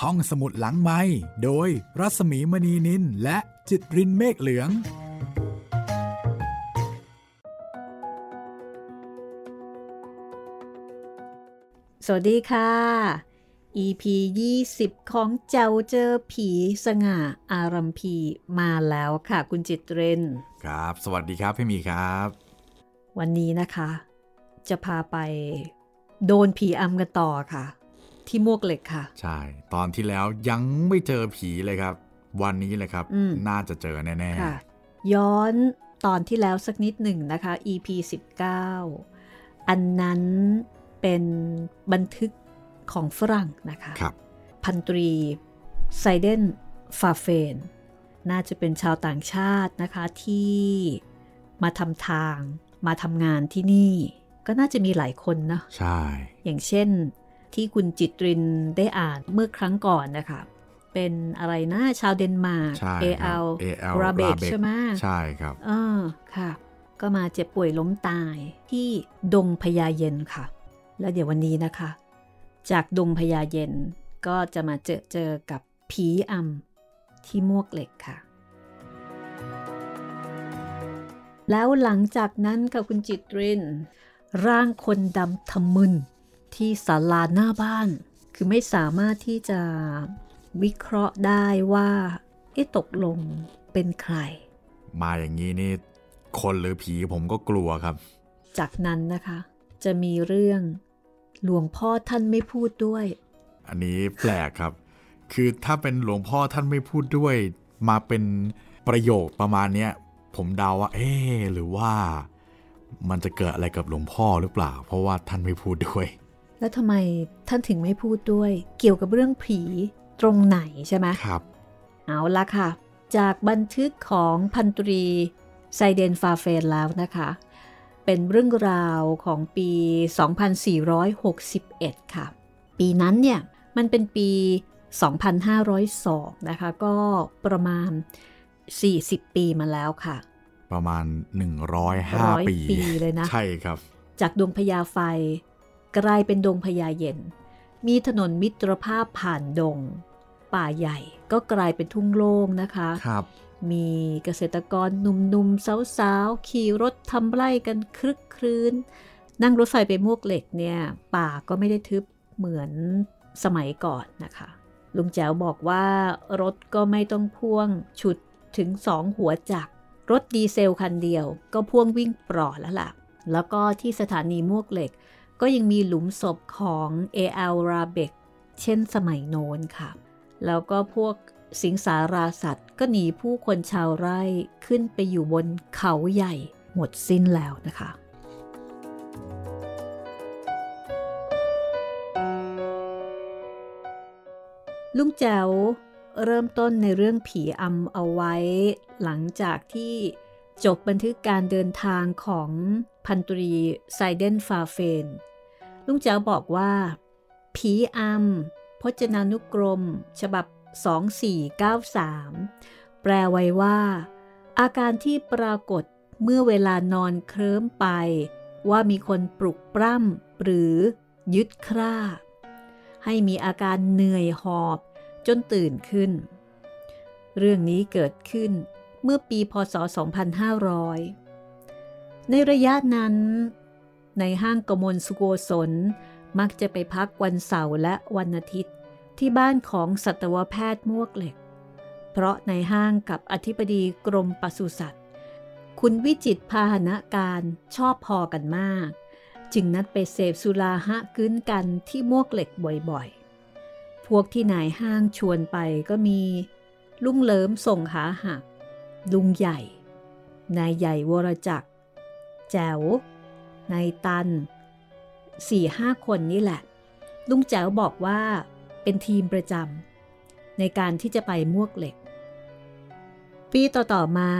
ห้องสมุดหลังไม้โดยรัสมีมณีนินและจิตรินเมฆเหลือง สวัสดีค่ะ EP 20 ของเจ้าเจอผีสง่าอารัมพีมาแล้วค่ะคุณจิตเรนครับ สวัสดีครับพี่หมีครับ วันนี้นะคะ จะพาไปโดนผีอำกันต่อค่ะ ที่มวกเหล็กค่ะ ใช่ ตอนที่แล้วยังไม่เจอผีเลยครับ วันนี้เลยครับอืมน่าจะเจอแน่ค่ะย้อนตอนที่แล้วสักนิดหนึ่งนะคะ EP 19 อันนั้นเป็นบันทึกของฝรั่งนะคะๆครับพันตรีไซเดนฟาเฟน น่าจะเป็นชาวต่างชาตินะคะที่มาทำทาง มาทำงานที่นี่ ก็น่าจะมีหลายคนนะใช่ อย่างเช่น ที่คุณจิตรินได้อ่านเมื่อครั้งก่อนนะคะ เป็นอะไรนะชาวเดนมาร์กใช่เอครัลบ A.L. ราเบก Rabeck ใช่ไหมใช่ครับเออค่ะ ก็มาเจ็บป่วยล้มตายที่ดงพญาเย็นค่ะ แล้วเดี๋ยววันนี้นะคะ จากดงพญาเย็นก็จะมาเจอเจอกับผีอำที่มวกเหล็กค่ะแล้วหลังจากนั้นกับคุณจิตริน ร่างคนดำทะมึน ที่ศาลาหน้าบ้าน คือไม่สามารถที่จะวิเคราะห์ได้ว่าเอ๊ะตกลงเป็นใคร มาอย่างนี้นี่ คนหรือผีผมก็กลัวครับ จากนั้นนะคะ จะมีเรื่องหลวงพ่อท่านไม่พูดด้วย อันนี้แปลกครับ คือถ้าเป็นหลวงพ่อท่านไม่พูดด้วย มาเป็นประโยคประมาณเนี้ยผมเดาว่า เอ๊ะหรือว่า มันจะเกิดอะไรกับหลวงพ่อหรือเปล่า เพราะว่าท่านไม่พูดด้วย แล้วทำไมท่านถึงไม่พูดด้วย เกี่ยวกับเรื่องผีตรงไหนใช่ไหมครับ เอาละค่ะ จากบันทึกของพันตรีไซเดนฟาเฟนแล้วนะคะ เป็นเรื่องราวของปี 2461 ค่ะ ปีนั้นเนี่ยมันเป็นปี 2502 นะคะ ก็ประมาณ 40 ปีมาแล้วค่ะ ประมาณร้อย105 ปีปีเลยนะ ใช่ครับ จากดวงพญาไฟ กลายเป็นดงพญาเย็น มีถนนมิตรภาพผ่านดง ป่าใหญ่ก็กลายเป็นทุ่งโล่งนะคะครับมีเกษตรกรหนุ่มๆสาวๆขี่รถทำไร่กันคลึกครื้น นั่งรถไฟไปมวกเหล็กเนี่ย ป่าก็ไม่ได้ทึบเหมือนสมัยก่อนนะคะ ลุงแจ๋วบอกว่ารถก็ไม่ต้องพ่วงฉุดถึงสองหัวจักรรถดีเซลคันเดียว ก็พ่วงวิ่งปลอดแล้วล่ะ แล้วก็ที่สถานีมวกเหล็ก ก็ยังมีหลุมศพของ A.L. r a b e k เช่นสมัยโน้นค่ะ แล้วก็พวกสิงสาราสัตว์ก็หนีผู้คนชาวไร่ขึ้นไปอยู่บนเขาใหญ่หมดสิ้นแล้วนะคะ ลุงแจ๋วเริ่มต้นในเรื่องผีอำเอาไว้ หลังจากที่จบบันทึกการเดินทางของพันตรีไซเดนฟาเฟน ลุงแจ๋วบอกว่า ผีอำพจนานุกรม ฉบับ 2493 แปลไว้ว่า อาการที่ปรากฏเมื่อเวลานอนเคลิ้มไป ว่ามีคนปลุกปล้ำหรือยึดคร่า ให้มีอาการเหนื่อยหอบจนตื่นขึ้น เรื่องนี้เกิดขึ้นเมื่อปีพศ 2500 ในระยะนั้น ในห้างกมลสุโกศลมักจะไปพักวันเสาร์และวันอาทิตย์ ที่บ้านของสัตวแพทย์มวกเหล็ก เพราะในห้างกับอธิบดีกรมปศุสัตว์ คุณวิจิตพาหนะการชอบพอกันมาก จึงนัดไปเสพสุราฮะกึ้นกันที่มวกเหล็กบ่อยๆ พวกที่นายห้างชวนไปก็มี ลุงเลิมส่งหาหัก ลุงใหญ่ นายใหญ่วรจักรแจ๋ว นายตันสี่ห้าคนนี่แหละ ลุงแจ๋วบอกว่าเป็นทีมประจำในการที่จะไปมวกเหล็ก ปีต่อๆมา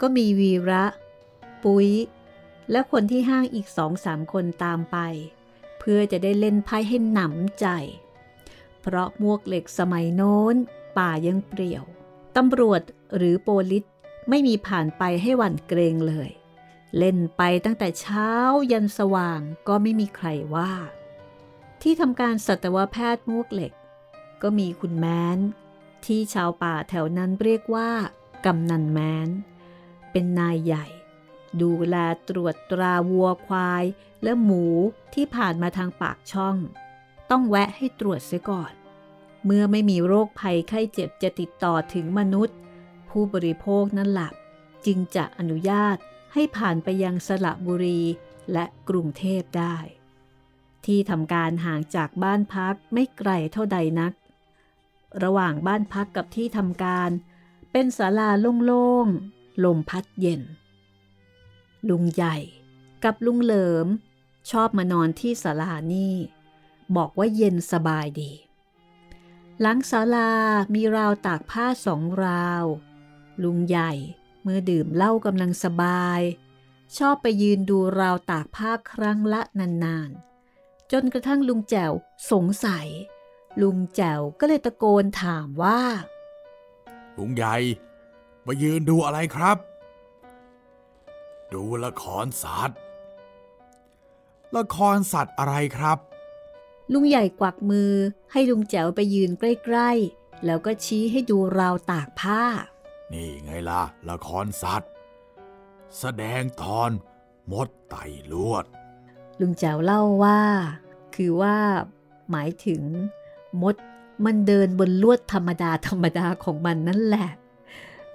ก็มีวีระ ปุ้ย และคนที่ห้างอีกสองสามคนตามไป เพื่อจะได้เล่นไพ่ให้หนำใจ เพราะมวกเหล็กสมัยโน้น ป่ายังเปรี่ยวตำรวจหรือโปลิสไม่มีผ่านไปให้หวั่นเกรงเลย เล่นไปตั้งแต่เช้ายันสว่างก็ไม่มีใครว่า ที่ทำการสัตวแพทย์มวกเหล็ก ก็มีคุณแม้น ที่ชาวป่าแถวนั้นเรียกว่ากำนันแม้น เป็นนายใหญ่ ดูแลตรวจตราวัวควาย และหมูที่ผ่านมาทางปากช่อง ต้องแวะให้ตรวจเสียก่อน เมื่อไม่มีโรคภัยไข้เจ็บจะติดต่อถึงมนุษย์ ผู้บริโภคนั้นหลับจึงจะอนุญาต ให้ผ่านไปยังสระบุรีและกรุงเทพได้ ที่ทำการห่างจากบ้านพักไม่ไกลเท่าใดนัก ระหว่างบ้านพักกับที่ทำการ เป็นศาลาโล่งๆลมพัดเย็น ลุงใหญ่กับลุงเหลิม ชอบมานอนที่ศาลานี่บอกว่าเย็นสบายดี หลังศาลามีราวตากผ้าสองราว ลุงใหญ่ เมื่อดื่มเหล้ากำลังสบาย ชอบไปยืนดูราวตากผ้าครั้งละนานๆ จนกระทั่งลุงแจ๋วสงสัย ลุงแจ๋วก็เลยตะโกนถามว่า ลุงใหญ่มายืนดูอะไรครับ ดูละครสัตว์ ละครสัตว์อะไรครับ ลุงใหญ่กวักมือให้ลุงแจ๋วไปยืนใกล้ ๆ แล้วก็ชี้ให้ดูราวตากผ้า นี่ไงล่ะ ละครสัตว์ แสดงตอนมดไต่ลวด ลุงแจ๋วเล่าว่า คือว่าหมายถึงมดมันเดินบนลวดธรรมดาธรรมดาของมันนั่นแหละ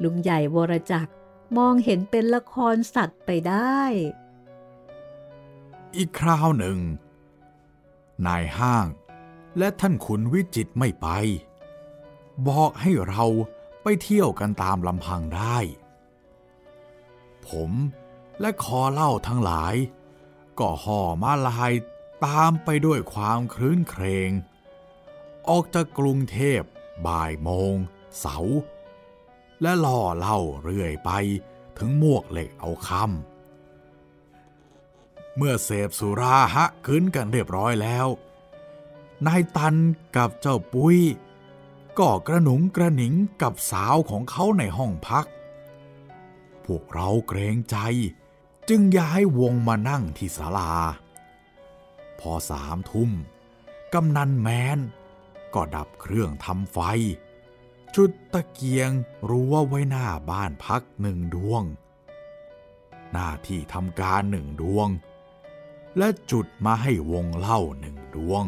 ลุงใหญ่วรจักรมองเห็นเป็นละครสัตว์ไปได้ อีกคราวหนึ่ง นายห้างและท่านขุนวิจิตรไม่ไป บอกให้เราไป เที่ยวกันตามลำพังได้ ผมและคอเล่าทั้งหลาย ก็ห่อมาลายตามไปด้วยความคลื้นเครง ออกจากกรุงเทพบ่ายโมง เสาร์และล่อเล่าเรื่อยไปถึงมวกเหล็กเอาคำเมื่อเสพสุราฮะคืนกันเรียบร้อยแล้ว นายตันกับเจ้าปุ้ย ก็กระหนุงกระหนิงกับสาวของเขาในห้องพัก พวกเราเกรงใจจึงย้ายวงมานั่งที่ศาลา พอสามทุ่มกำนันแมนก็ดับเครื่องทำไฟจุดตะเกียงรั้วไว้หน้าบ้านพักหนึ่งดวง หน้าที่ทำการหนึ่งดวง และจุดมาให้วงเล่าหนึ่งดวง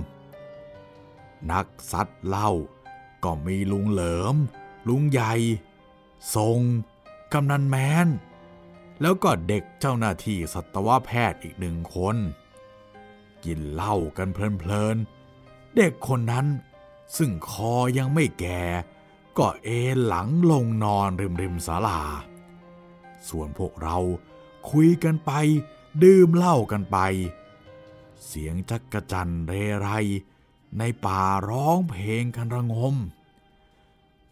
นักซัดเล้า ก็มีลุงเหลิม ลุงใหญ่ ทรงกำนันแมน แล้วก็เด็กเจ้าหน้าที่สัตวแพทย์อีกหนึ่งคน กินเหล้ากันเพลินๆ เด็กคนนั้นซึ่งคอยังไม่แก่ ก็เอนหลังลงนอนริมริมศาลา ส่วนพวกเราคุยกันไป ดื่มเหล้ากันไป เสียงจักกะจันเรไร ในป่าร้องเพลงกันระงม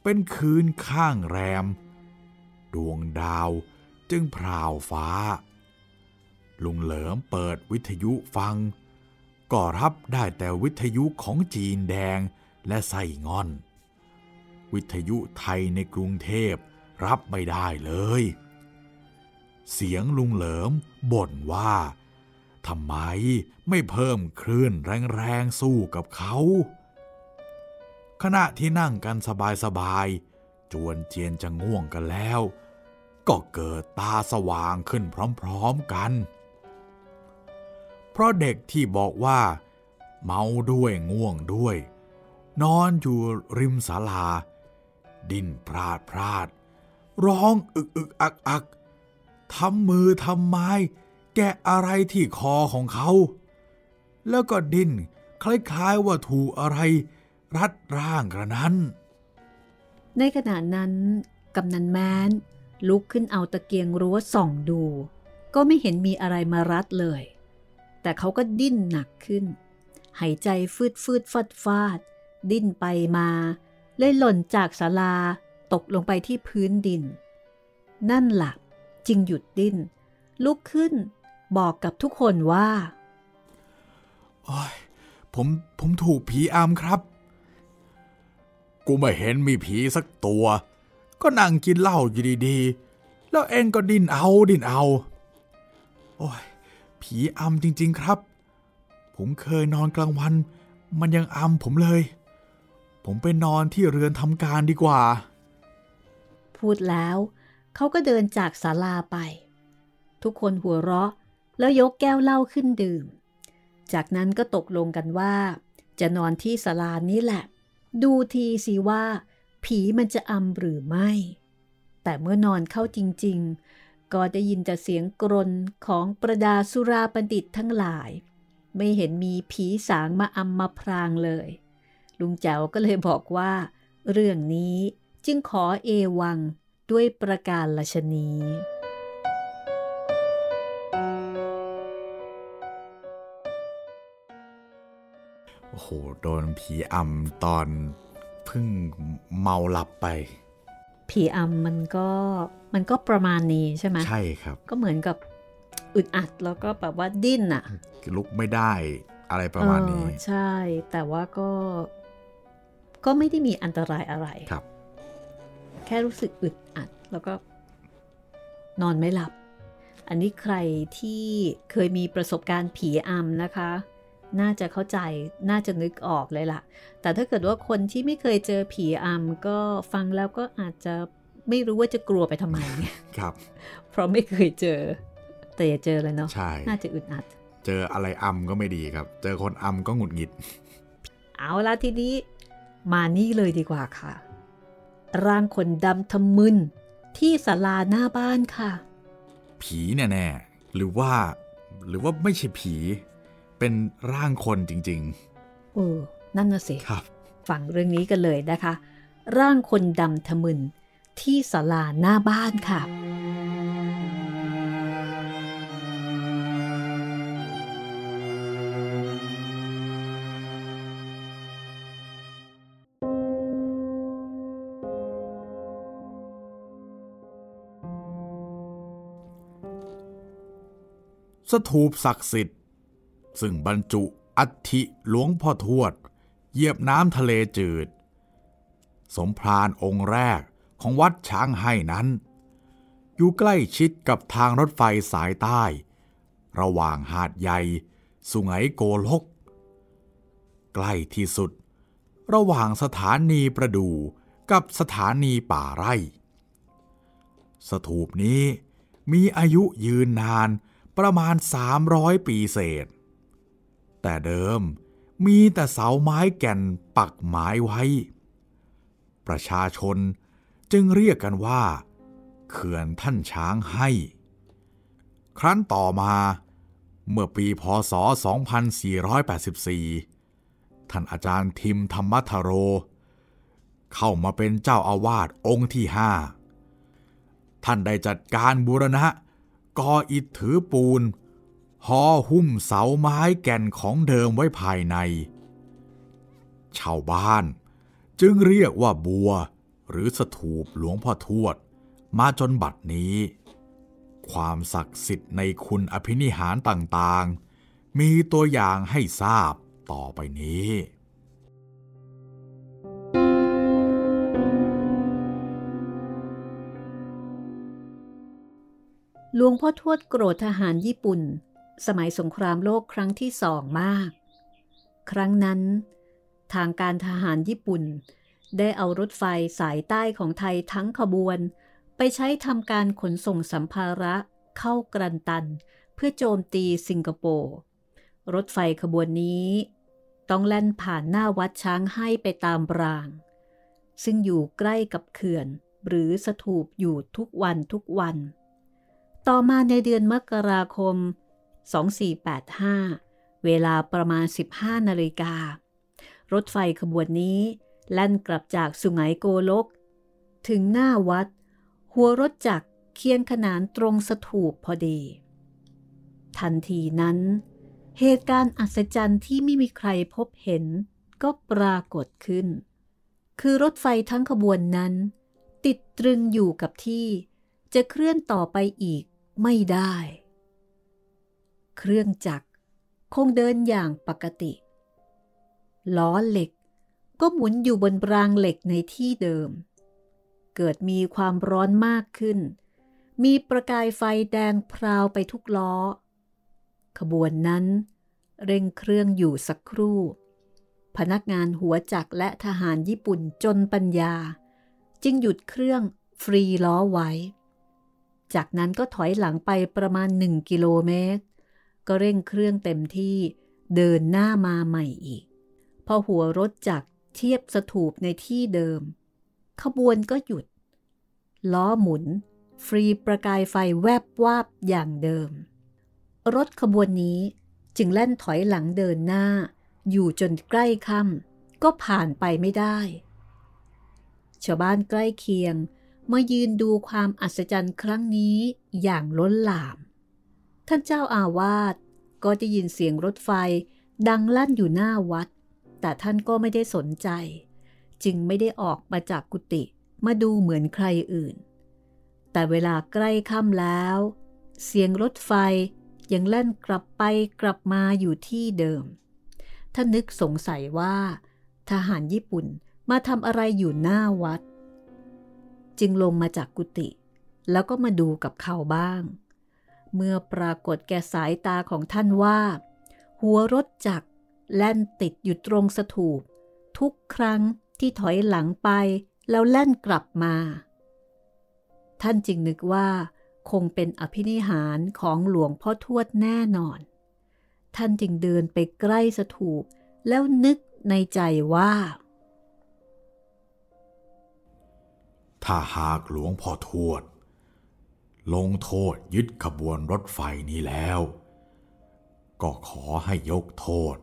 เป็นคืนข้างแรม ดวงดาวจึงพราวฟ้า ลุงเหลิมเปิดวิทยุฟัง ก็รับได้แต่วิทยุของจีนแดงและไส้งอน วิทยุไทยในกรุงเทพรับไม่ได้เลย เสียงลุงเหลิมบ่นว่า ทำไมไม่เพิ่มคลื่นแรงๆสู้กับเขา ขณะที่นั่งกันสบายๆ จวนเจียนจะง่วงกันแล้ว ก็เกิดตาสว่างขึ้นพร้อมๆกัน เพราะเด็กที่บอกว่า เมาด้วยง่วงด้วย นอนอยู่ริมศาลา ดิ้นพลาดพลาด ร้องอึกอึกอักอักทำมือทำไม้ แกะอะไรที่คอของเขา แล้วก็ดิ้นคล้ายๆว่าถูกอะไร รัดร่างกระนั้น ในขณะนั้นกำนันแม้นลุกขึ้นเอาตะเกียงรั้วส่องดู ก็ไม่เห็นมีอะไรมารัดเลย แต่เขาก็ดิ้นหนักขึ้น หายใจฟืดฟืดฟาดฟาด ดิ้นไปมาเลยหล่นจากศาลาตกลงไปที่พื้นดิน นั่นหลักจึงหยุดดิ้น ลุกขึ้น บอกกับทุกคนว่า โอ้ยผมผมถูกผีอำครับ กูไม่เห็นมีผีสักตัว ก็นั่งกินเหล้าอยู่ดีๆ แล้วเองก็ดิ้นเอาดิ้นเอา โอ้ย ผีอำจริง ๆครับ ผมเคยนอนกลางวัน มันยังอำผมเลยผผมไปนอนที่เรือนทำการดีกว่า พูดแล้ว เขาก็เดินจากศาลาไป ทุกคนหัวเราะ แล้วยกแก้วเหล้าขึ้นดื่ม จากนั้นก็ตกลงกันว่า จะนอนที่ศาลานี้แหละ ดูทีสิว่า ผีมันจะอำหรือไม่ แต่เมื่อนอนเข้าจริง ๆ ก็ได้ยินแต่เสียงกรนของประดาสุราบัณฑิตทั้งหลาย ไม่เห็นมีผีสางมาอำมาพรางเลย ลุงแจ๋วก็เลยบอกว่า เรื่องนี้จึงขอเอวังด้วยประการลชนี โอ้โหโดนผีอำตอนเพิ่งเมาหลับไป ผีอำมันก็มันก็ประมาณนี้ใช่ไหมใช่ครับ ก็เหมือนกับอึดอัดแล้วก็แบบว่าดิ้นอะลุกไม่ได้อะไรประมาณนี้เออใช่ แต่ว่าก็ก็ไม่ได้มีอันตรายอะไรครับ แค่รู้สึกอึดอัดแล้วก็นอนไม่หลับ อันนี้ใครที่เคยมีประสบการณ์ผีอำนะคะ น่าจะเข้าใจ น่าจะนึกออกเลยล่ะ แต่ถ้าเกิดว่าคนที่ไม่เคยเจอผีอำก็ฟังแล้วก็อาจจะไม่รู้ว่าจะกลัวไปทำไม ครับ เพราะไม่เคยเจอ แต่อย่าเจอเลยเนาะ ใช่ น่าจะอึดอัด เจออะไรอำก็ไม่ดีครับ เจอคนอำก็หงุดหงิด เอาละทีนี้ มานี่เลยดีกว่าค่ะ ร่างคนดำทะมึนที่ศาลาหน้าบ้านค่ะ ผีแน่ๆหรือว่า หรือว่าไม่ใช่ผี เป็นร่างคนจริงเออ นั่นน่ะสิๆครับฟังเรื่องนี้กันเลยนะคะ ร่างคนดำทะมึนที่ศาลาหน้าบ้านค่ะ สถูปศักดิ์สิทธิ์ ซึ่งบรรจุอัฐิหลวงพ่อทวด เหยียบน้ำทะเลจืด สมพรานองค์แรกของวัดช้างให้นั้น อยู่ใกล้ชิดกับทางรถไฟสายใต้ ระหว่างหาดใหญ่ สุไหงโกลก ใกล้ที่สุด ระหว่างสถานีประดูกับสถานีป่าไร่ สถูปนี้มีอายุยืนนานประมาณ 300 ปีเศษ แต่เดิมมีแต่เสาไม้แก่นปักหมายไว้ ประชาชนจึงเรียกกันว่า เขื่อนท่านช้างให้ ครั้นต่อมาเมื่อปีพศ 2484 ท่านอาจารย์ทิมธรรมทโร เข้ามาเป็นเจ้าอาวาสองค์ที่ห้าท่านได้จัดการบูรณะก่ออิฐถือปูน ห่อหุ้มเสาไม้แก่นของเดิมไว้ภายใน ชาวบ้านจึงเรียกว่าบัวหรือสถูปหลวงพ่อทวด มาจนบัดนี้ ความศักดิ์สิทธิ์ในคุณอภินิหารต่างๆ มีตัวอย่างให้ทราบต่อไปนี้ หลวงพ่อทวดโกรธทหารญี่ปุ่น สมัยสงครามโลกครั้งที่สองมาก ครั้งนั้น ทางการทหารญี่ปุ่น ได้เอารถไฟสายใต้ของไทยทั้งขบวน ไปใช้ทำการขนส่งสัมภาระเข้ากรันตัน เพื่อโจมตีสิงคโปร์ รถไฟขบวนนี้ ต้องแล่นผ่านหน้าวัดช้างให้ไปตามราง ซึ่งอยู่ใกล้กับเขื่อน หรือสถูปอยู่ทุกวันทุกวัน ต่อมาในเดือนมกราคม 2485 เวลาประมาณ 15 นาฬิกา รถไฟขบวนนี้แล่นกลับจากสุไหงโกลก ถึงหน้าวัด หัวรถจักรเคียงขนานตรงสถูปพอดี ทันทีนั้น เหตุการณ์อัศจรรย์ที่ไม่มีใครพบเห็นก็ปรากฏขึ้น คือรถไฟทั้งขบวนนั้น ติดตรึงอยู่กับที่ จะเคลื่อนต่อไปอีกไม่ได้ เครื่องจักรคงเดินอย่างปกติ ล้อเหล็กก็หมุนอยู่บนรางเหล็กในที่เดิม เกิดมีความร้อนมากขึ้น มีประกายไฟแดงพราวไปทุกล้อ ขบวนนั้น เร่งเครื่องอยู่สักครู่ พนักงานหัวจักรและทหารญี่ปุ่นจนปัญญา จึงหยุดเครื่องฟรีล้อไว้ จากนั้นก็ถอยหลังไปประมาณหนึ่งกิโลเมตร ก็เร่งเครื่องเต็มที่เดินหน้ามาใหม่อีก พอหัวรถจักรเทียบสถูปในที่เดิม ขบวนก็หยุด ล้อหมุน ฟรีประกายไฟแวบวาบอย่างเดิม รถขบวนนี้จึงแล่นถอยหลังเดินหน้า อยู่จนใกล้ค่ำก็ผ่านไปไม่ได้ ชาวบ้านใกล้เคียงมายืนดูความอัศจรรย์ครั้งนี้อย่างล้นหลาม ท่านเจ้าอาวาสก็จะยินเสียงรถไฟดังลั่นอยู่หน้าวัด แต่ท่านก็ไม่ได้สนใจ จึงไม่ได้ออกมาจากกุฏิมาดูเหมือนใครอื่น แต่เวลาใกล้ค่ำแล้ว เสียงรถไฟยังเล่นกลับไปกลับมาอยู่ที่เดิม ท่านนึกสงสัยว่า ทหารญี่ปุ่นมาทำอะไรอยู่หน้าวัด จึงลงมาจากกุฏิแล้วก็มาดูกับเขาบ้าง เมื่อปรากฏแก่สายตาของท่านว่า หัวรถจักรแล่นติดอยู่ตรงสถูป ทุกครั้งที่ถอยหลังไปแล้วแล่นกลับมา ท่านจึงนึกว่าคงเป็นอภินิหารของหลวงพ่อทวดแน่นอน ท่านจึงเดินไปใกล้สถูป แล้วนึกในใจว่า ถ้าหากหลวงพ่อทวด ลงโทษยึดขบวนรถไฟนี้แล้ว ก็ขอให้ยกโทษ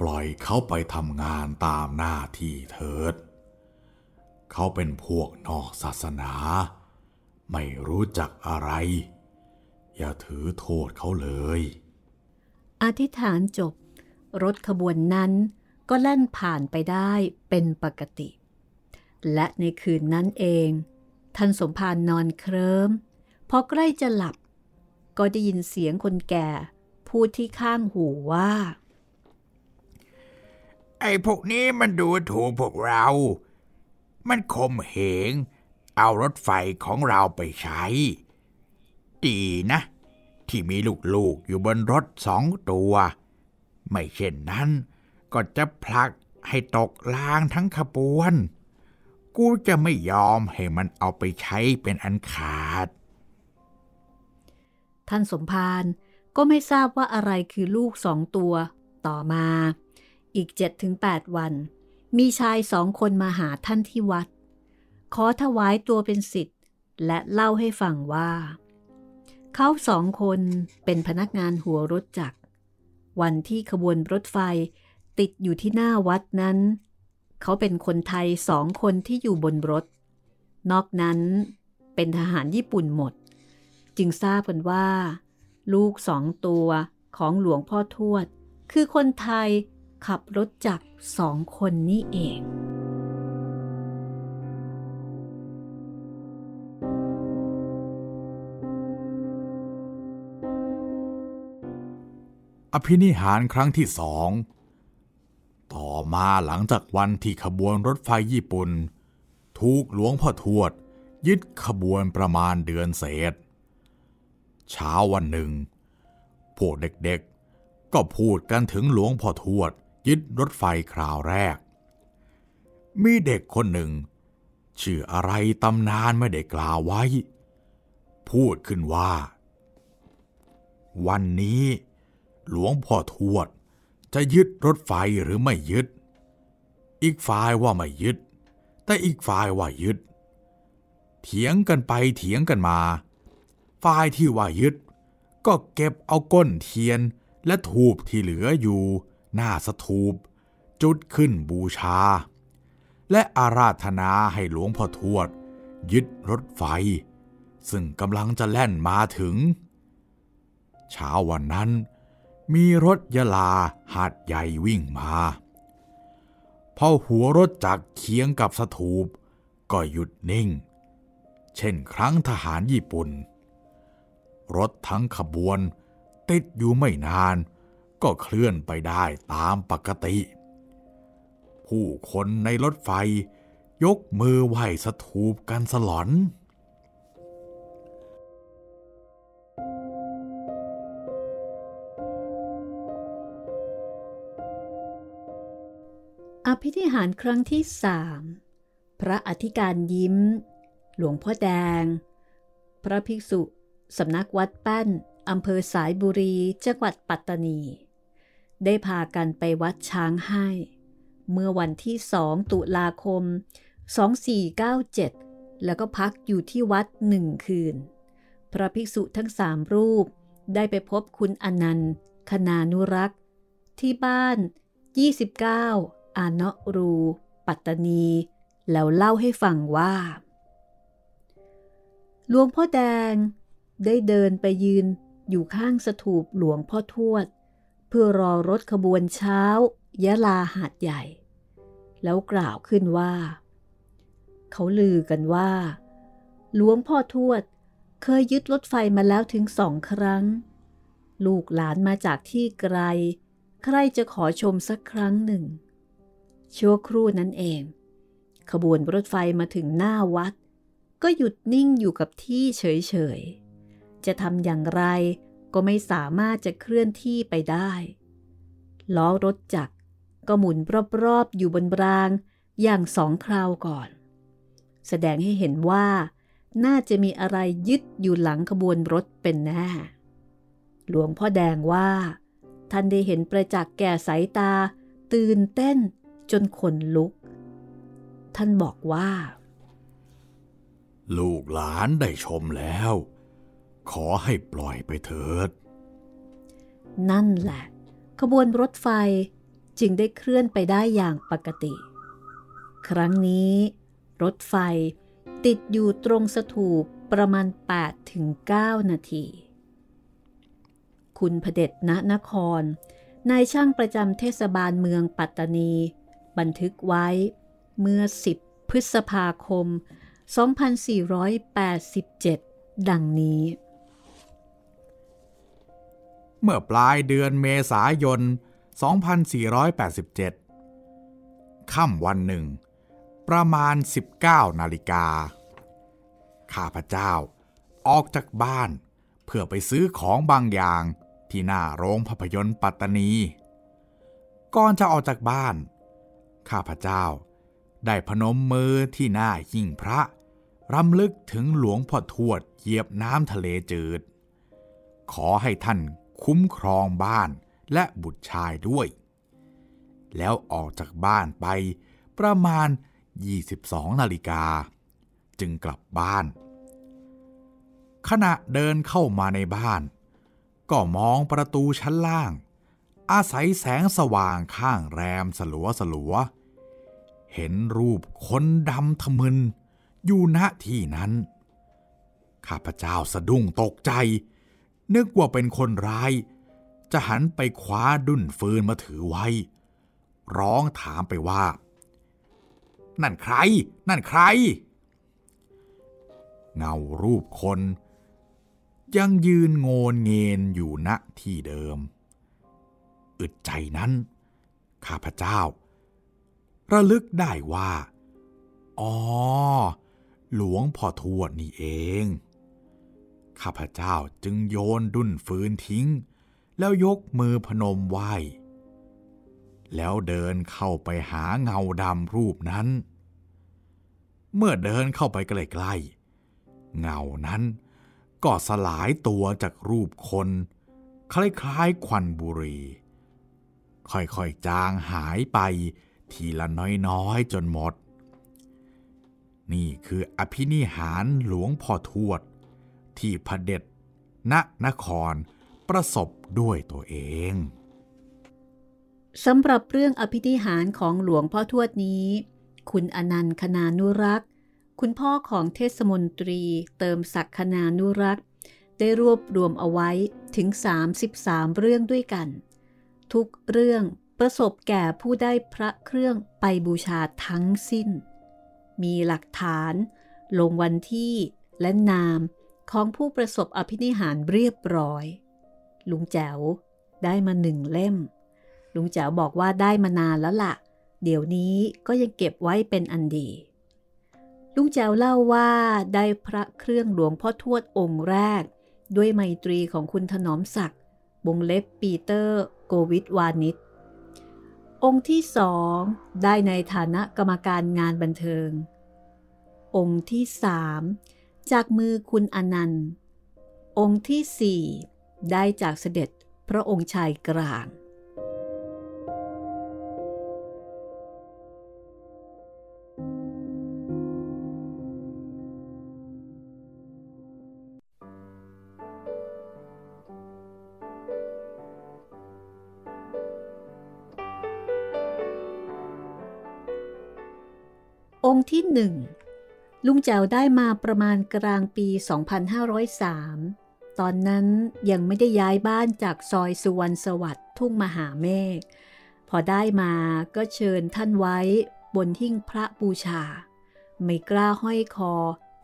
ปล่อยเขาไปทำงานตามหน้าที่เถิด เขาเป็นพวกนอกศาสนา ไม่รู้จักอะไร อย่าถือโทษเขาเลย อธิษฐานจบ รถขบวนนั้นก็แล่นผ่านไปได้เป็นปกติ และในคืนนั้นเอง ท่านสมภารนอนเคลิ้ม พอใกล้จะหลับ ก็ได้ยินเสียงคนแก่ พูดที่ข้างหูว่า ไอ้พวกนี้มันดูถูกพวกเรา มันข่มเหง เอารถไฟของเราไปใช้ ดีนะ ที่มีลูกๆอยู่บนรถสองตัว ไม่เช่นนั้น ก็จะผลักให้ตกลางทั้งขบวน กูจะไม่ยอมให้มันเอาไปใช้เป็นอันขาด ท่านสมภารก็ไม่ทราบว่าอะไรคือลูกสองตัว ต่อมา อีกเจ็ดถึงแปดวัน มีชายสองคนมาหาท่านที่วัด ขอถวายตัวเป็นสิทธิ์ และเล่าให้ฟังว่า เขาสองคนเป็นพนักงานหัวรถจักร วันที่ขบวนรถไฟติดอยู่ที่หน้าวัดนั้น เขาเป็นคนไทยสองคนที่อยู่บนรถ นอกนั้นเป็นทหารญี่ปุ่นหมด จึงทราบกันว่า ลูกสองตัวของหลวงพ่อทวด คือคนไทยขับรถจักรสองคนนี้เอง อภินิหารครั้งที่สอง ต่อมาหลังจากวันที่ขบวนรถไฟญี่ปุ่น ถูกหลวงพ่อทวดยึดขบวนประมาณเดือนเศษ เช้าวันหนึ่ง พวกเด็กๆ ก็พูดกันถึงหลวงพ่อทวดยึดรถไฟคราวแรก มีเด็กคนหนึ่ง ชื่ออะไรตำนานไม่ได้กล่าวไว้ พูดขึ้นว่า วันนี้ หลวงพ่อทวดจะยึดรถไฟหรือไม่ยึด อีกฝ่ายว่าไม่ยึด แต่อีกฝ่ายว่ายึด เถียงกันไปเถียงกันมา ฝ่ายที่ว่ายึด ก็เก็บเอาก้นเทียนและถูบที่เหลืออยู่ หน้าสถูป จุดขึ้นบูชา และอาราธนาให้หลวงพ่อทวด ยึดรถไฟ ซึ่งกำลังจะแล่นมาถึง เช้าวันนั้น มีรถยลาหาดใหญ่วิ่งมาพอหัวรถจักเคียงกับสถูป ก็หยุดนิ่ง เช่นครั้งทหารญี่ปุ่น รถทั้งขบวน ติดอยู่ไม่นาน ก็เคลื่อนไปได้ตามปกติ ผู้คนในรถไฟยกมือไหว้สถูปกันสลอนอภิธิหารครั้งที่สามพระอธิการยิ้ม หลวงพ่อแดง พระภิกษุ สำนักวัดแป้นอำเภอสายบุรีจังหวัดปัตตานี ได้พากันไปวัดช้างให้ เมื่อวันที่สองตุลาคม 2497 แล้วก็พักอยู่ที่วัดหนึ่งคืน พระภิกษุทั้งสามรูปได้ไปพบคุณอนันต์ คณานุรักษ์ ที่บ้าน 29 อานะรู ปัตตานี แล้วเล่าให้ฟังว่า หลวงพ่อแดง ได้เดินไปยืนอยู่ข้างสถูปหลวงพ่อทวด เพื่อรอรถขบวนเช้ายะลาหาดใหญ่ แล้วกล่าวขึ้นว่า เขาลือกันว่า หลวงพ่อทวดเคยยึดรถไฟมาแล้วถึงสองครั้ง ลูกหลานมาจากที่ไกล ใครจะขอชมสักครั้งหนึ่ง ชั่วครู่นั้นเอง ขบวนรถไฟมาถึงหน้าวัด ก็หยุดนิ่งอยู่กับที่เฉยๆ จะทำอย่างไรก็ไม่สามารถจะเคลื่อนที่ไปได้ ล้อรถจักรก็หมุนรอบๆอยู่บนรางอย่างสองคราวก่อน แสดงให้เห็นว่า น่าจะมีอะไรยึดอยู่หลังขบวนรถเป็นแน่ หลวงพ่อแดงว่า ท่านได้เห็นประจักษ์แก่สายตา ตื่นเต้นจนขนลุก ท่านบอกว่า ลูกหลานได้ชมแล้ว ขอให้ปล่อยไปเถิด นั่นแหละ ขบวนรถไฟจึงได้เคลื่อนไปได้อย่างปกติ ครั้งนี้ รถไฟติดอยู่ตรงสถูปประมาณ8-9นาที คุณพเด็จณนคร นายช่างประจำเทศบาลเมืองปัตตานี บันทึกไว้เมื่อ 10 พฤษภาคม 2487 ดังนี้ เมื่อปลายเดือนเมษายน 2487 ค่ำวันหนึ่ง ประมาณ 19 นาฬิกา ข้าพเจ้าออกจากบ้านเพื่อไปซื้อของบางอย่างที่หน้าโรงภาพยนตร์ปัตตานี ก่อนจะออกจากบ้าน ข้าพเจ้าได้พนมมือที่หน้าหิ่งพระรำลึกถึงหลวงพ่อทวดเหยียบน้ำทะเลจืด ขอให้ท่าน คุ้มครองบ้านและบุตรชายด้วย แล้วออกจากบ้านไปประมาณ 22 นาฬิกา จึงกลับบ้าน ขณะเดินเข้ามาในบ้าน ก็มองประตูชั้นล่าง อาศัยแสงสว่างข้างแรมสลัวสลัวเห็นรูปคนดำทะมึนอยู่ณที่นั้น ข้าพเจ้าสะดุ้งตกใจ นึกว่าเป็นคนร้าย จะหันไปคว้าดุนฟืนมาถือไว้ ร้องถามไปว่านั่นใคร นั่นใคร เงารูปคน ยังยืนโงนเงนอยู่ณที่เดิม อึดใจนั้น ข้าพเจ้า ระลึกได้ว่า อ๋อ หลวงพ่อทวดนี่เอง ข้าพเจ้าจึงโยนดุนฟืนทิ้ง แล้วยกมือพนมไหว้แล้วเดินเข้าไปหาเงาดำรูปนั้น เมื่อเดินเข้าไปใกล้ๆเงานั้นก็สลายตัวจากรูปคน คล้ายๆควันบุหรีค่อยๆจางหายไปทีละน้อยๆจนหมด นี่คืออภินิหารหลวงพ่อทวด ที่พระเด็จณนครประสบด้วยตัวเองสำหรับเรื่องอภิธิหารของหลวงพ่อทวดนี้ คุณอนันต์คณานุรักษ์ คุณพ่อของเทศมนตรีเติมศักคณานุรักษ์ ได้รวบรวมเอาไว้ถึง 33 เรื่องด้วยกัน ทุกเรื่องประสบแก่ผู้ได้พระเครื่องไปบูชาทั้งสิ้น มีหลักฐาน ลงวันที่และนาม ของผู้ประสบอภินิหารเรียบร้อย ลุงแจ๋วได้มาหนึ่งเล่ม ลุงแจ๋วบอกว่าได้มานานแล้วละ่ะ เดี๋ยวนี้ก็ยังเก็บไว้เป็นอันดี ลุงแจ๋วเล่าว่าได้พระเครื่องหลวงพ่อทวดองค์แรก ด้วยไมตรีของคุณถนอมศักดิ์วงเล็บปีเตอร์โกวิทวานิชองค์ที่สองได้ในฐานะกรรมการงานบันเทิง องค์ที่สาม จากมือคุณอนันต์ องค์ที่สี่ได้จากเสด็จพระองค์ชายกลาง องค์ที่หนึ่ง ลุงแจวได้มาประมาณกลางปี 2503 ตอนนั้นยังไม่ได้ย้ายบ้านจากซอยสุวรรณสวัสดิ์ทุ่งมหาเมฆ พอได้มาก็เชิญท่านไว้บนหิ้งพระบูชา ไม่กล้าห้อยคอ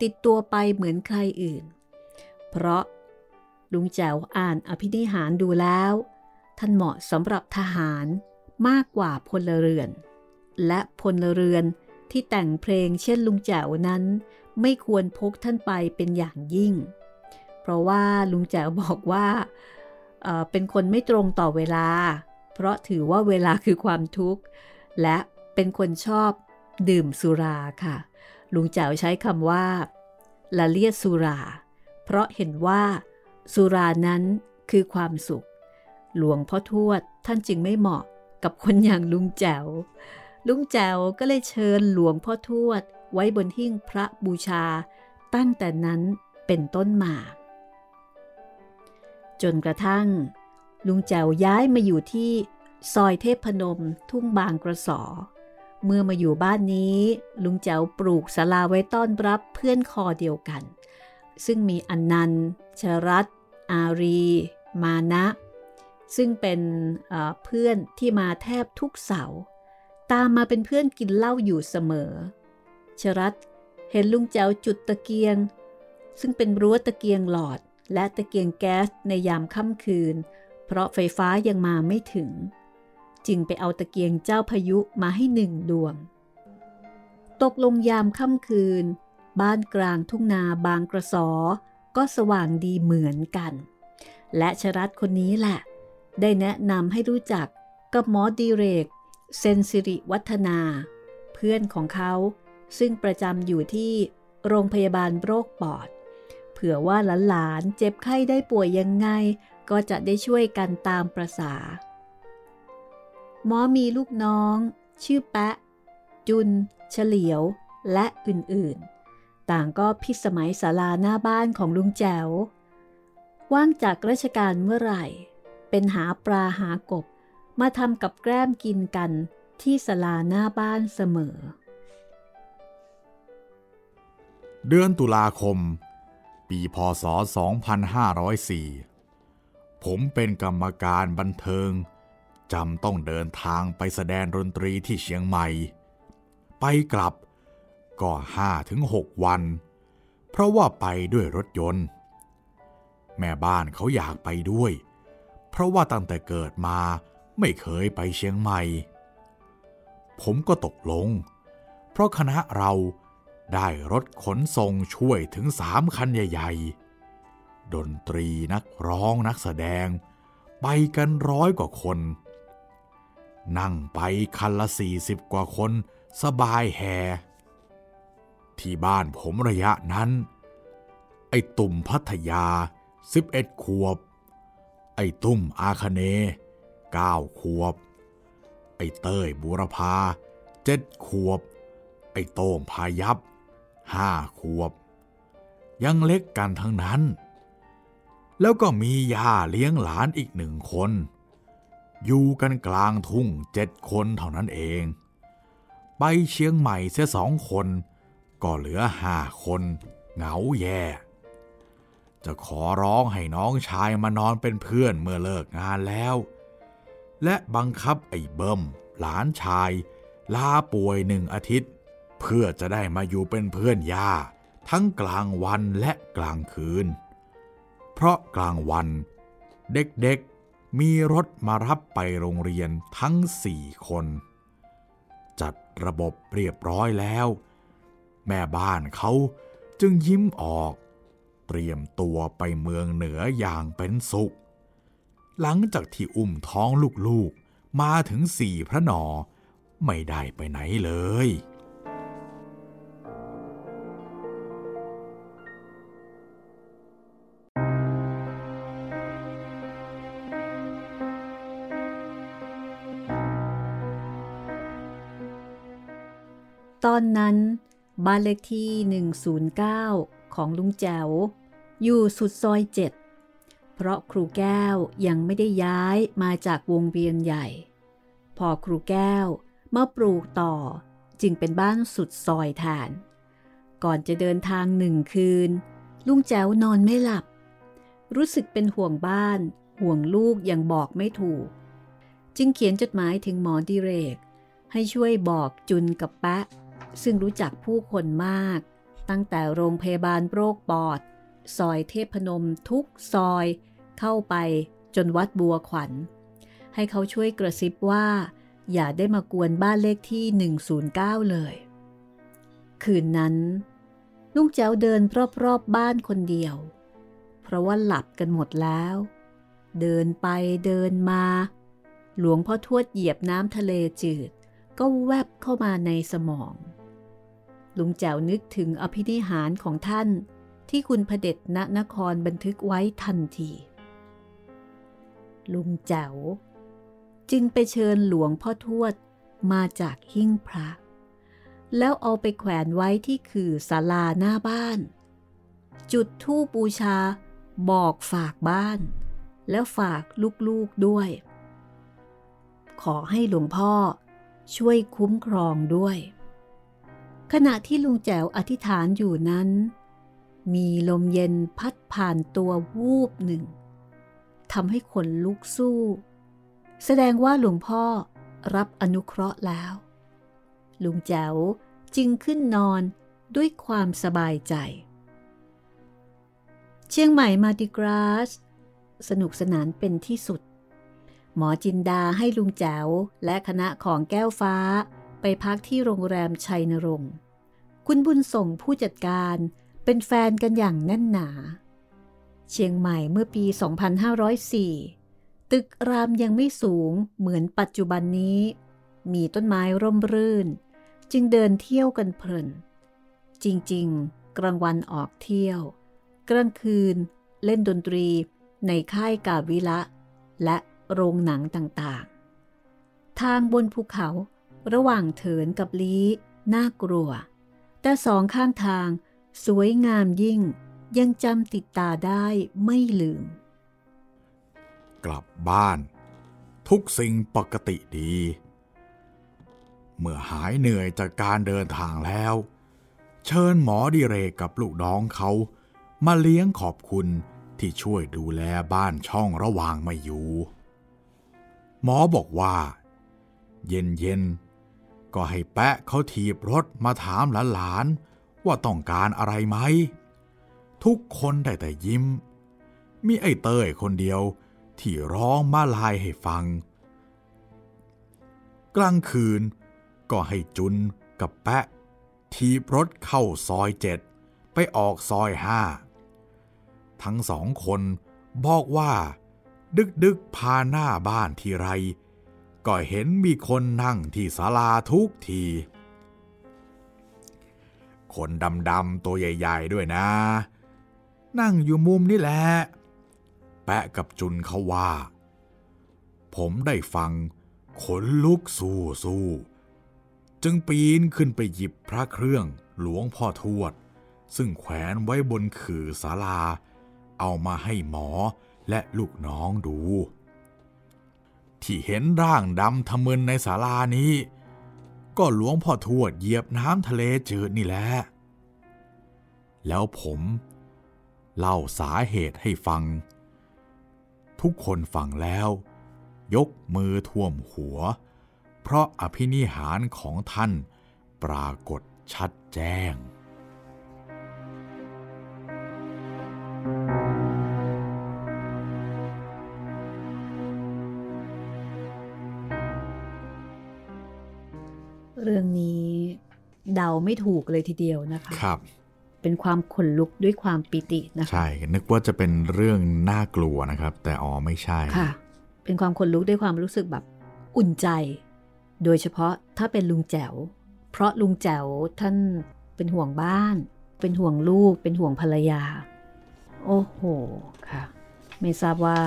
ติดตัวไปเหมือนใครอื่น เพราะลุงแจวอ่านอภินิหารดูแล้ว ท่านเหมาะสำหรับทหารมากกว่าพลเรือน และพลเรือน ที่แต่งเพลงเช่นลุงแจ๋วนั้น ไม่ควรพกท่านไปเป็นอย่างยิ่ง เพราะว่าลุงแจ๋วบอกว่าเเป็นคนไม่ตรงต่อเวลา เพราะถือว่าเวลาคือความทุกข์ และเป็นคนชอบดื่มสุราค่ะ ลุงแจ๋วใช้คำว่าละเลียดสุรา เพราะเห็นว่า สุรานั้นคือความสุข หลวงพ่อทวดท่านจึงไม่เหมาะกับคนอย่างลุงแจ๋ว ลุงแจวก็เลยเชิญหลวงพ่อทวด ไว้บนหิ้งพระบูชา ตั้งแต่นั้นเป็นต้นมา จนกระทั่ง ลุงแจวย้ายมาอยู่ที่ซอยเทพพนมทุ่งบางกระสอ เมื่อมาอยู่บ้านนี้ ลุงแจวปลูกศาลาไว้ต้อนรับเพื่อนคอเดียวกัน ซึ่งมีอนันต์ชรัตอารี มานะ ซึ่งเป็นเพื่อนที่มาแทบทุกเสาร์ ตามมาเป็นเพื่อนกินเหล้าอยู่เสมอ ชรัตเห็นลุงแจวจุดตะเกียง ซึ่งเป็นรั้วตะเกียงหลอดและตะเกียงแก๊สในยามค่ำคืน เพราะไฟฟ้ายังมาไม่ถึง จึงไปเอาตะเกียงเจ้าพายุมาให้หนึ่งดวง ตกลงยามค่ำคืน บ้านกลางทุ่งนาบางกระสอ ก็สว่างดีเหมือนกัน และชรัตคนนี้แหละ ได้แนะนำให้รู้จักกับหมอดีเรก เซนสิริวัฒนา เพื่อนของเขาซึ่งประจำอยู่ที่โรงพยาบาลโรคปอด เผื่อว่าหลานๆเจ็บไข้ได้ป่วยยังไง ก็จะได้ช่วยกันตามประษา หมอมีลูกน้อง ชื่อแปะ จุน เฉลียว และอื่นๆ ต่างก็พิสมัยศาลาหน้าบ้านของลุงแจวว่างจากราชการเมื่อไหร่ เป็นหาปลาหากบ มาทำกับแกล้มกินกันที่สลาหน้าบ้านเสมอ เดือนตุลาคม ปีพศ 2504 ผมเป็นกรรมการบันเทิงจำต้องเดินทางไปแสดงดนตรีที่เชียงใหม่ ไปกลับก็ห้าถึงหกวัน เพราะว่าไปด้วยรถยนต์ แม่บ้านเขาอยากไปด้วย เพราะว่าตั้งแต่เกิดมา ไม่เคยไปเชียงใหม่ ผมก็ตกลง เพราะคณะเราได้รถขนส่งช่วยถึงสามคันใหญ่ๆ ดนตรีนักร้องนักแสดง ไปกันร้อยกว่าคน นั่งไปคันละสี่สิบกว่าคนสบายแฮที่บ้านผมระยะนั้น ไอ้ตุ่มพัทยาสิบเอ็ดขวบ ไอ้ตุ้มอาคเน เก้าขวบ ไอ้เต้ยบุรพาเจ็ดขวบ ไอ้โต้งพายับห้าขวบ ยังเล็กกันทั้งนั้น แล้วก็มีย่าเลี้ยงหลานอีกหนึ่งคน อยู่กันกลางทุ่งเจ็ดคนเท่านั้นเอง ไปเชียงใหม่เสียสองคน ก็เหลือห้าคนเหงาแย่ จะขอร้องให้น้องชายมานอนเป็นเพื่อนเมื่อเลิกงานแล้ว และบังคับไอ้เบิ้มหลานชาย ลาป่วยหนึ่งอาทิตย์ เพื่อจะได้มาอยู่เป็นเพื่อนย่า ทั้งกลางวันและกลางคืน เพราะกลางวัน เด็กๆมีรถมารับไปโรงเรียนทั้งสี่คน จัดระบบเรียบร้อยแล้ว แม่บ้านเขาจึงยิ้มออก เตรียมตัวไปเมืองเหนืออย่างเป็นสุข หลังจากที่อุ้มท้องลูกๆ มาถึงสี่พระนอ ไม่ได้ไปไหนเลย ตอนนั้น บ้านเลขที่ 109 ของลุงแจ๋วอยู่สุดซอยเจ็ด เพราะครูแก้วยังไม่ได้ย้ายมาจากวงเวียนใหญ่ พอครูแก้วมาปลูกต่อจึงเป็นบ้านสุดซอยแทนก่อนจะเดินทางหนึ่งคืน ลุงแจ๋วนอนไม่หลับ รู้สึกเป็นห่วงบ้าน ห่วงลูกยังบอกไม่ถูก จึงเขียนจดหมายถึงหมอดิเรก ให้ช่วยบอกจุนกับแปะ ซึ่งรู้จักผู้คนมาก ตั้งแต่โรงพยาบาลโรคปอด ซอยเทพนมทุกซอย เข้าไปจนวัดบัวขวัญ ให้เขาช่วยกระซิบว่า อย่าได้มากวนบ้านเลขที่ 109 เลย คืนนั้น ลุงแจ้วเดินรอบๆบบ้านคนเดียว เพราะว่าหลับกันหมดแล้ว เดินไปเดินมา หลวงพ่อทวดเหยียบน้ำทะเลจืด ก็แวบเข้ามาในสมองลุงแจ๋วนึกถึงอภินิหารของท่านที่คุณพระเด็จณนครบันทึกไว้ทันที ลุงแจ๋วจึงไปเชิญหลวงพ่อทวดมาจากหิ้งพระ แล้วเอาไปแขวนไว้ที่คือศาลาหน้าบ้าน จุดธูปบูชาบอกฝากบ้าน แล้วฝากลูกๆด้วย ขอให้หลวงพ่อช่วยคุ้มครองด้วย ขณะที่ลุงแจ๋วอธิษฐานอยู่นั้น มีลมเย็นพัดผ่านตัววูบหนึ่ง ทำให้ขนลุกสู้ แสดงว่าหลวงพ่อรับอนุเคราะห์แล้ว ลุงแจ๋วจึงขึ้นนอนด้วยความสบายใจ เชียงใหม่มาดิกราส สนุกสนานเป็นที่สุด หมอจินดาให้ลุงแจ๋วและคณะของแก้วฟ้าไปพักที่โรงแรมชัยนรงค์ คุณบุญส่งผู้จัดการเป็นแฟนกันอย่างแน่นหนา เชียงใหม่เมื่อปี 2504 ตึกรามยังไม่สูงเหมือนปัจจุบันนี้ มีต้นไม้ร่มรื่น จึงเดินเที่ยวกันเพลิน จริงๆ กลางวันออกเที่ยว กลางคืนเล่นดนตรีในค่ายกาวิละ และโรงหนังต่างๆ ทางบนภูเขาระหว่างเถินกับลี้น่ากลัว แต่สองข้างทางสวยงามยิ่ง ยังจำติดตาได้ไม่ลืม กลับบ้าน ทุกสิ่งปกติดี เมื่อหายเหนื่อยจากการเดินทางแล้ว เชิญหมอดิเรกกับลูกน้องเขา มาเลี้ยงขอบคุณที่ช่วยดูแลบ้านช่องระหว่างไม่อยู่ หมอบอกว่า เย็นเย็นก็ให้แปะเขาถีบรถมาถามหลานๆว่าต้องการอะไรไหม ทุกคนได้แต่ยิ้ม มีไอ้เต้ยคนเดียวที่ร้องมาลายให้ฟัง กลางคืนก็ให้จุนกับแปะ ทีบรถเข้าซอยเจ็ดไปออกซอยห้าทั้งสองคนบอกว่า ดึกดึกพาหน้าบ้านทีไร ก็เห็นมีคนนั่งที่ศาลาทุกที คนดำๆตัวใหญ่ ๆ ด้วยนะ นั่งอยู่มุมนี่แหละ แปะกับจุนเขาว่า ผมได้ฟังขนลุกสู้สู้จึงปีนขึ้นไปหยิบพระเครื่องหลวงพ่อทวด ซึ่งแขวนไว้บนขื่อศาลา เอามาให้หมอและลูกน้องดู ที่เห็นร่างดำทะมึนในศาลานี้ ก็หลวงพ่อทวดเหยียบน้ำทะเลจืดนี่แหละ แล้วผม เล่าสาเหตุให้ฟัง ทุกคนฟังแล้ว ยกมือท่วมหัว เพราะอภินิหารของท่านปรากฏชัดแจ้ง เรื่องนี้เดาไม่ถูกเลยทีเดียวนะคะครับ เป็นความขนลุกด้วยความปิตินะคะใช่นึกว่าจะเป็นเรื่องน่ากลัวนะครับ แต่อ๋อไม่ใช่ค่ะ เป็นความขนลุกด้วยความรู้สึกแบบอุ่นใจ โดยเฉพาะถ้าเป็นลุงแจ๋ว เพราะลุงแจ๋วท่านเป็นห่วงบ้าน เป็นห่วงลูก เป็นห่วงภรรยา โอ้โหค่ะ ไม่ทราบว่า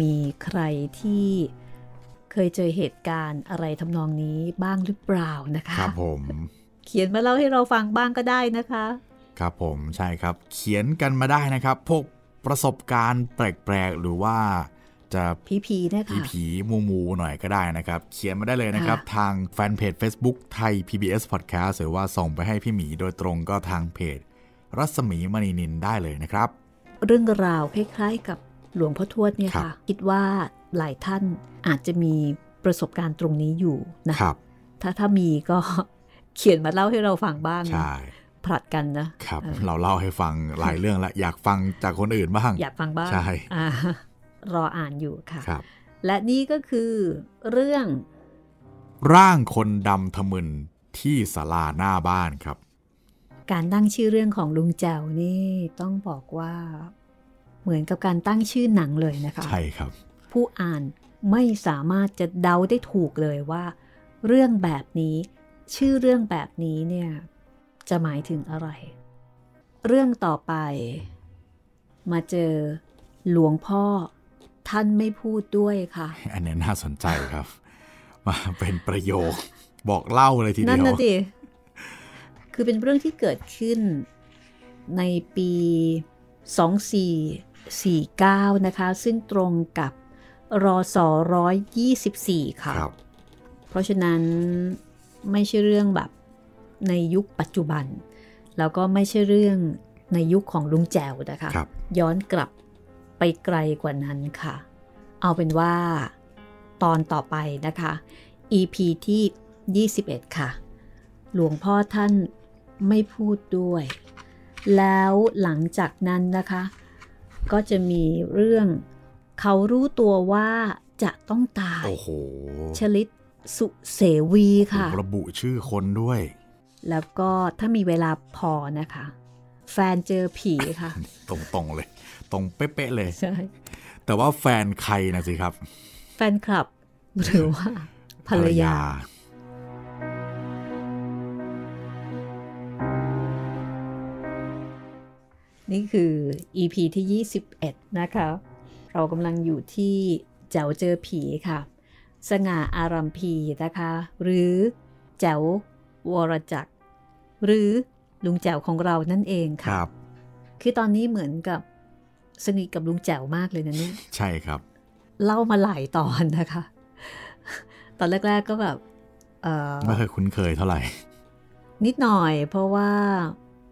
มีใครที่เคยเจอเหตุการณ์อะไรทำนองนี้บ้างหรือเปล่านะคะ ครับผม เขียนมาเล่าให้เราฟังบ้างก็ได้นะคะ ครับผมใช่ครับ เขียนกันมาได้นะครับ พวกประสบการณ์แปลกๆ หรือว่าจะพีพีเนะผีคะผีมูมูๆหน่อยก็ได้นะครับ เขียนมาได้เลยนะครับค่ะทางแฟนเพจ Facebook ไทย PBS Podcast หรือว่าส่งไปให้พี่หมีโดยตรงก็ทางเพจ รัศมีมณีนินได้เลยนะครับ เรื่องราวคล้ายๆกับหลวงพ่อทวดเนี่ยครับค่ะ คิดว่าหลายท่านอาจจะมีประสบการณ์ตรงนี้อยู่นะครับ ถ้าถ้ามีก็เขียนมาเล่าให้เราฟังบ้างนะใช่ ผลัดกันนะครับเออเราเล่าให้ฟังหลายเรื่องละอยากฟังจากคนอื่นบ้าง อยากฟังบ้างใช่อ่ารออ่านอยู่ค่ะครับ และนี่ก็คือเรื่อง ร่างคนดำทะมึนที่ศาลาหน้าบ้านครับ การตั้งชื่อเรื่องของลุงแจวนี่ต้องบอกว่า เหมือนกับการตั้งชื่อหนังเลยนะคะ ใช่ครับ ผู้อ่านไม่สามารถจะเดาได้ถูกเลยว่า เรื่องแบบนี้ ชื่อเรื่องแบบนี้เนี่ย จะหมายถึงอะไร เรื่องต่อไป มาเจอหลวงพ่อท่านไม่พูดด้วยค่ะ อันนี้น่าสนใจครับ มาเป็นประโยคบอกเล่าเลยทีนั่เดีนยวนะดิคือเป็นเรื่องที่เกิดขึ้นในปี 2449 นะคะ ซึ่งตรงกับรอสอ124ค่ะครับเพราะฉะนั้นไม่ใช่เรื่องแบบ ในยุคปัจจุบัน แล้วก็ไม่ใช่เรื่องในยุคของลุงแจวนะคะครับย้อนกลับไปไกลกว่านั้นค่ะ เอาเป็นว่าตอนต่อไปนะคะ EP ที่ 21 ค่ะ หลวงพ่อท่านไม่พูดด้วย แล้วหลังจากนั้นนะคะ ก็จะมีเรื่องเขารู้ตัวว่าจะต้องตาย โอ้โห ชลิตสุเสวีค่ะ ระบุชื่อคนด้วย แล้วก็ถ้ามีเวลาพอนะคะ แฟนเจอผีค่ะ ตรงๆเลย ตรงเป๊ะๆเลยใช่แต่ว่าแฟนใครนะสิครับ แฟนคลับ หรือว่า ภรรยา นี่คือ EP ที่ 21 นะคะ เรากำลังอยู่ที่แจ๋วเจอผีค่ะ สง่าอารัมพีนะคะ หรือแจ๋ว วรจักร หรือลุงแจ๋วของเรานั่นเองคค่ะรับคือตอนนี้เหมือนกับสนิทกับลุงแจ๋วมากเลยนะเนี่ยใช่ครับ เล่ามาหลายตอนนะคะ ตอนแรก ๆก็แบบเอ่อไม่เคยคุ้นเคยเท่าไหร่ นิดหน่อยเพราะว่า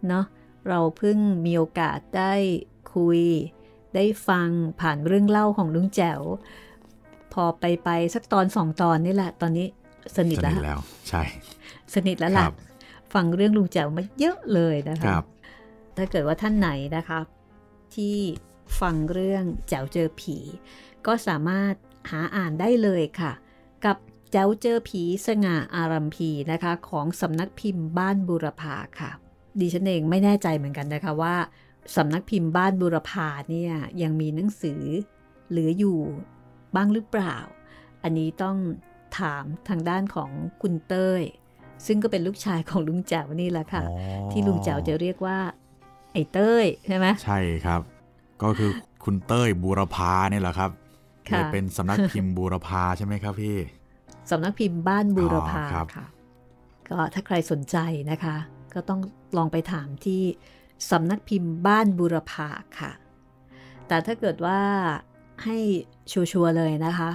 เนาะเราเพิ่งมีโอกาสได้คุย ได้ฟังผ่านเรื่องเล่าของลุงแจ๋ว พอไปไปสักตอนสองตอนนี่แหละ ตอนนี้สนิทสแล้วนิทแล้ว ใช่ สนิทแล้วคล่ะรับฟังเรื่องลุงแจ๋วมาเยอะเลยนะคคะรับถ้าเกิดว่าท่านไหนนะคะ ที่ฟังเรื่องแจ๋วเจอผี ก็สามารถหาอ่านได้เลยค่ะ กับแจ๋วเจอผีสง่าอารัมพีนะคะ ของสำนักพิมพ์บ้านบุรพาค่ะ ดิฉันเองไม่แน่ใจเหมือนกันนะคะว่าสำนักพิมพ์บ้านบุรพาเนี่ยยังมีหนังสือเหลืออยู่บ้างหรือเปล่า อันนี้ต้องถามทางด้านของคุณเต้ย ซึ่งก็เป็นลูกชายของลุงแจ๋วนี่แหละค่ะอ๋อที่ลุงแจ๋วจะเรียกว่า ไอ้เต้ยใช่ไหมใช่ครับ ก็คือคุณเต้ยบูรพาเนี่ยแหละครับค่ะเลยเป็นสำนักพิมพ์บูรพาใช่ไหมครับพี่สำนักพิมพ์บ้านบูรพาอ๋อครับค่ะ ก็ถ้าใครสนใจนะคะ ก็ต้องลองไปถามที่สำนักพิมพ์บ้านบูรพาค่ะ แต่ถ้าเกิดว่าให้ชัวร์ๆเลยนะคะ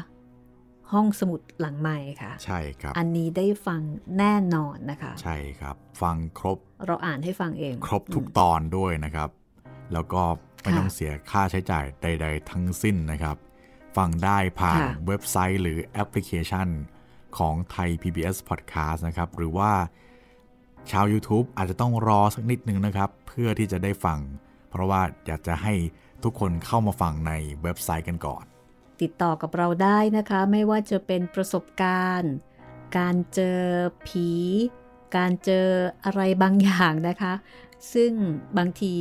ห้องสมุดหลังใหม่ค่ะ ใช่ครับ อันนี้ได้ฟังแน่นอนนะคะ ใช่ครับ ฟังครบ เราอ่านให้ฟังเอง ครบทุกอืมตอนด้วยนะครับ แล้วก็ไม่ค่ะต้องเสียค่าใช้จ่ายใด ๆ ทั้งสิ้นนะครับ ฟังได้ผ่านค่ะเว็บไซต์หรือแอปพลิเคชันของไทย PBS Podcast นะครับ หรือว่าชาว YouTube อาจจะต้องรอสักนิดนึงนะครับ เพื่อที่จะได้ฟัง เพราะว่าอยากจะให้ทุกคนเข้ามาฟังในเว็บไซต์กันก่อน ติดต่อกับเราได้นะคะ ไม่ว่าจะเป็นประสบการณ์ การเจอผี การเจออะไรบางอย่างนะคะ ซึ่งบางที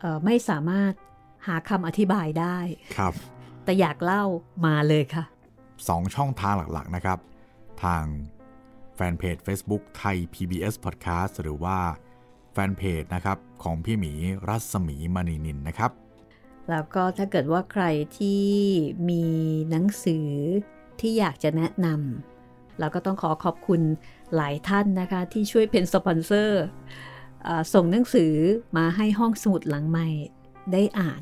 เอ่อไม่สามารถหาคำอธิบายได้ครับ แต่อยากเล่ามาเลยค่ะ2ช่องทางหลักๆนะครับ ทางแฟนเพจ Facebook ไทย PBS Podcast หรือว่าแฟนเพจนะครับของพี่หมีรัศมีมณีนินนะครับ แล้วก็ถ้าเกิดว่าใครที่มีหนังสือที่อยากจะแนะนำเราก็ต้องขอขอบคุณหลายท่านนะคะ ที่ช่วยเป็นสปอนเซอร์อ่าส่งหนังสือมาให้ห้องสมุดหลังใหม่ได้อ่าน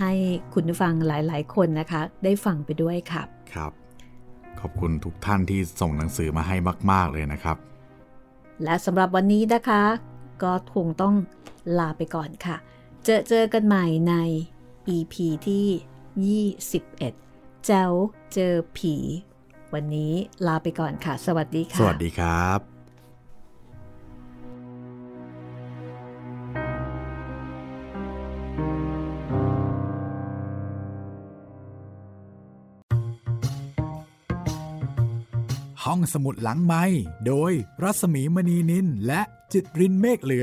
ให้คุณผู้ฟังหลาย ๆ คนนะคะ ได้ฟังไปด้วยครับครับ ขอบคุณทุกท่านที่ส่งหนังสือมาให้มาก ๆ เลยนะครับ และสำหรับวันนี้นะคะ ก็คงต้องลาไปก่อนค่ะ เจอเจอกันใหม่ใน EP ที่ 21เจ้าเจอผี วันนี้ลาไปก่อนค่ะ สวัสดีค่ะ สวัสดีครับห้องสมุดหลังไม้โดยรัสมีมณีนินและจิตรินเมฆเหลือง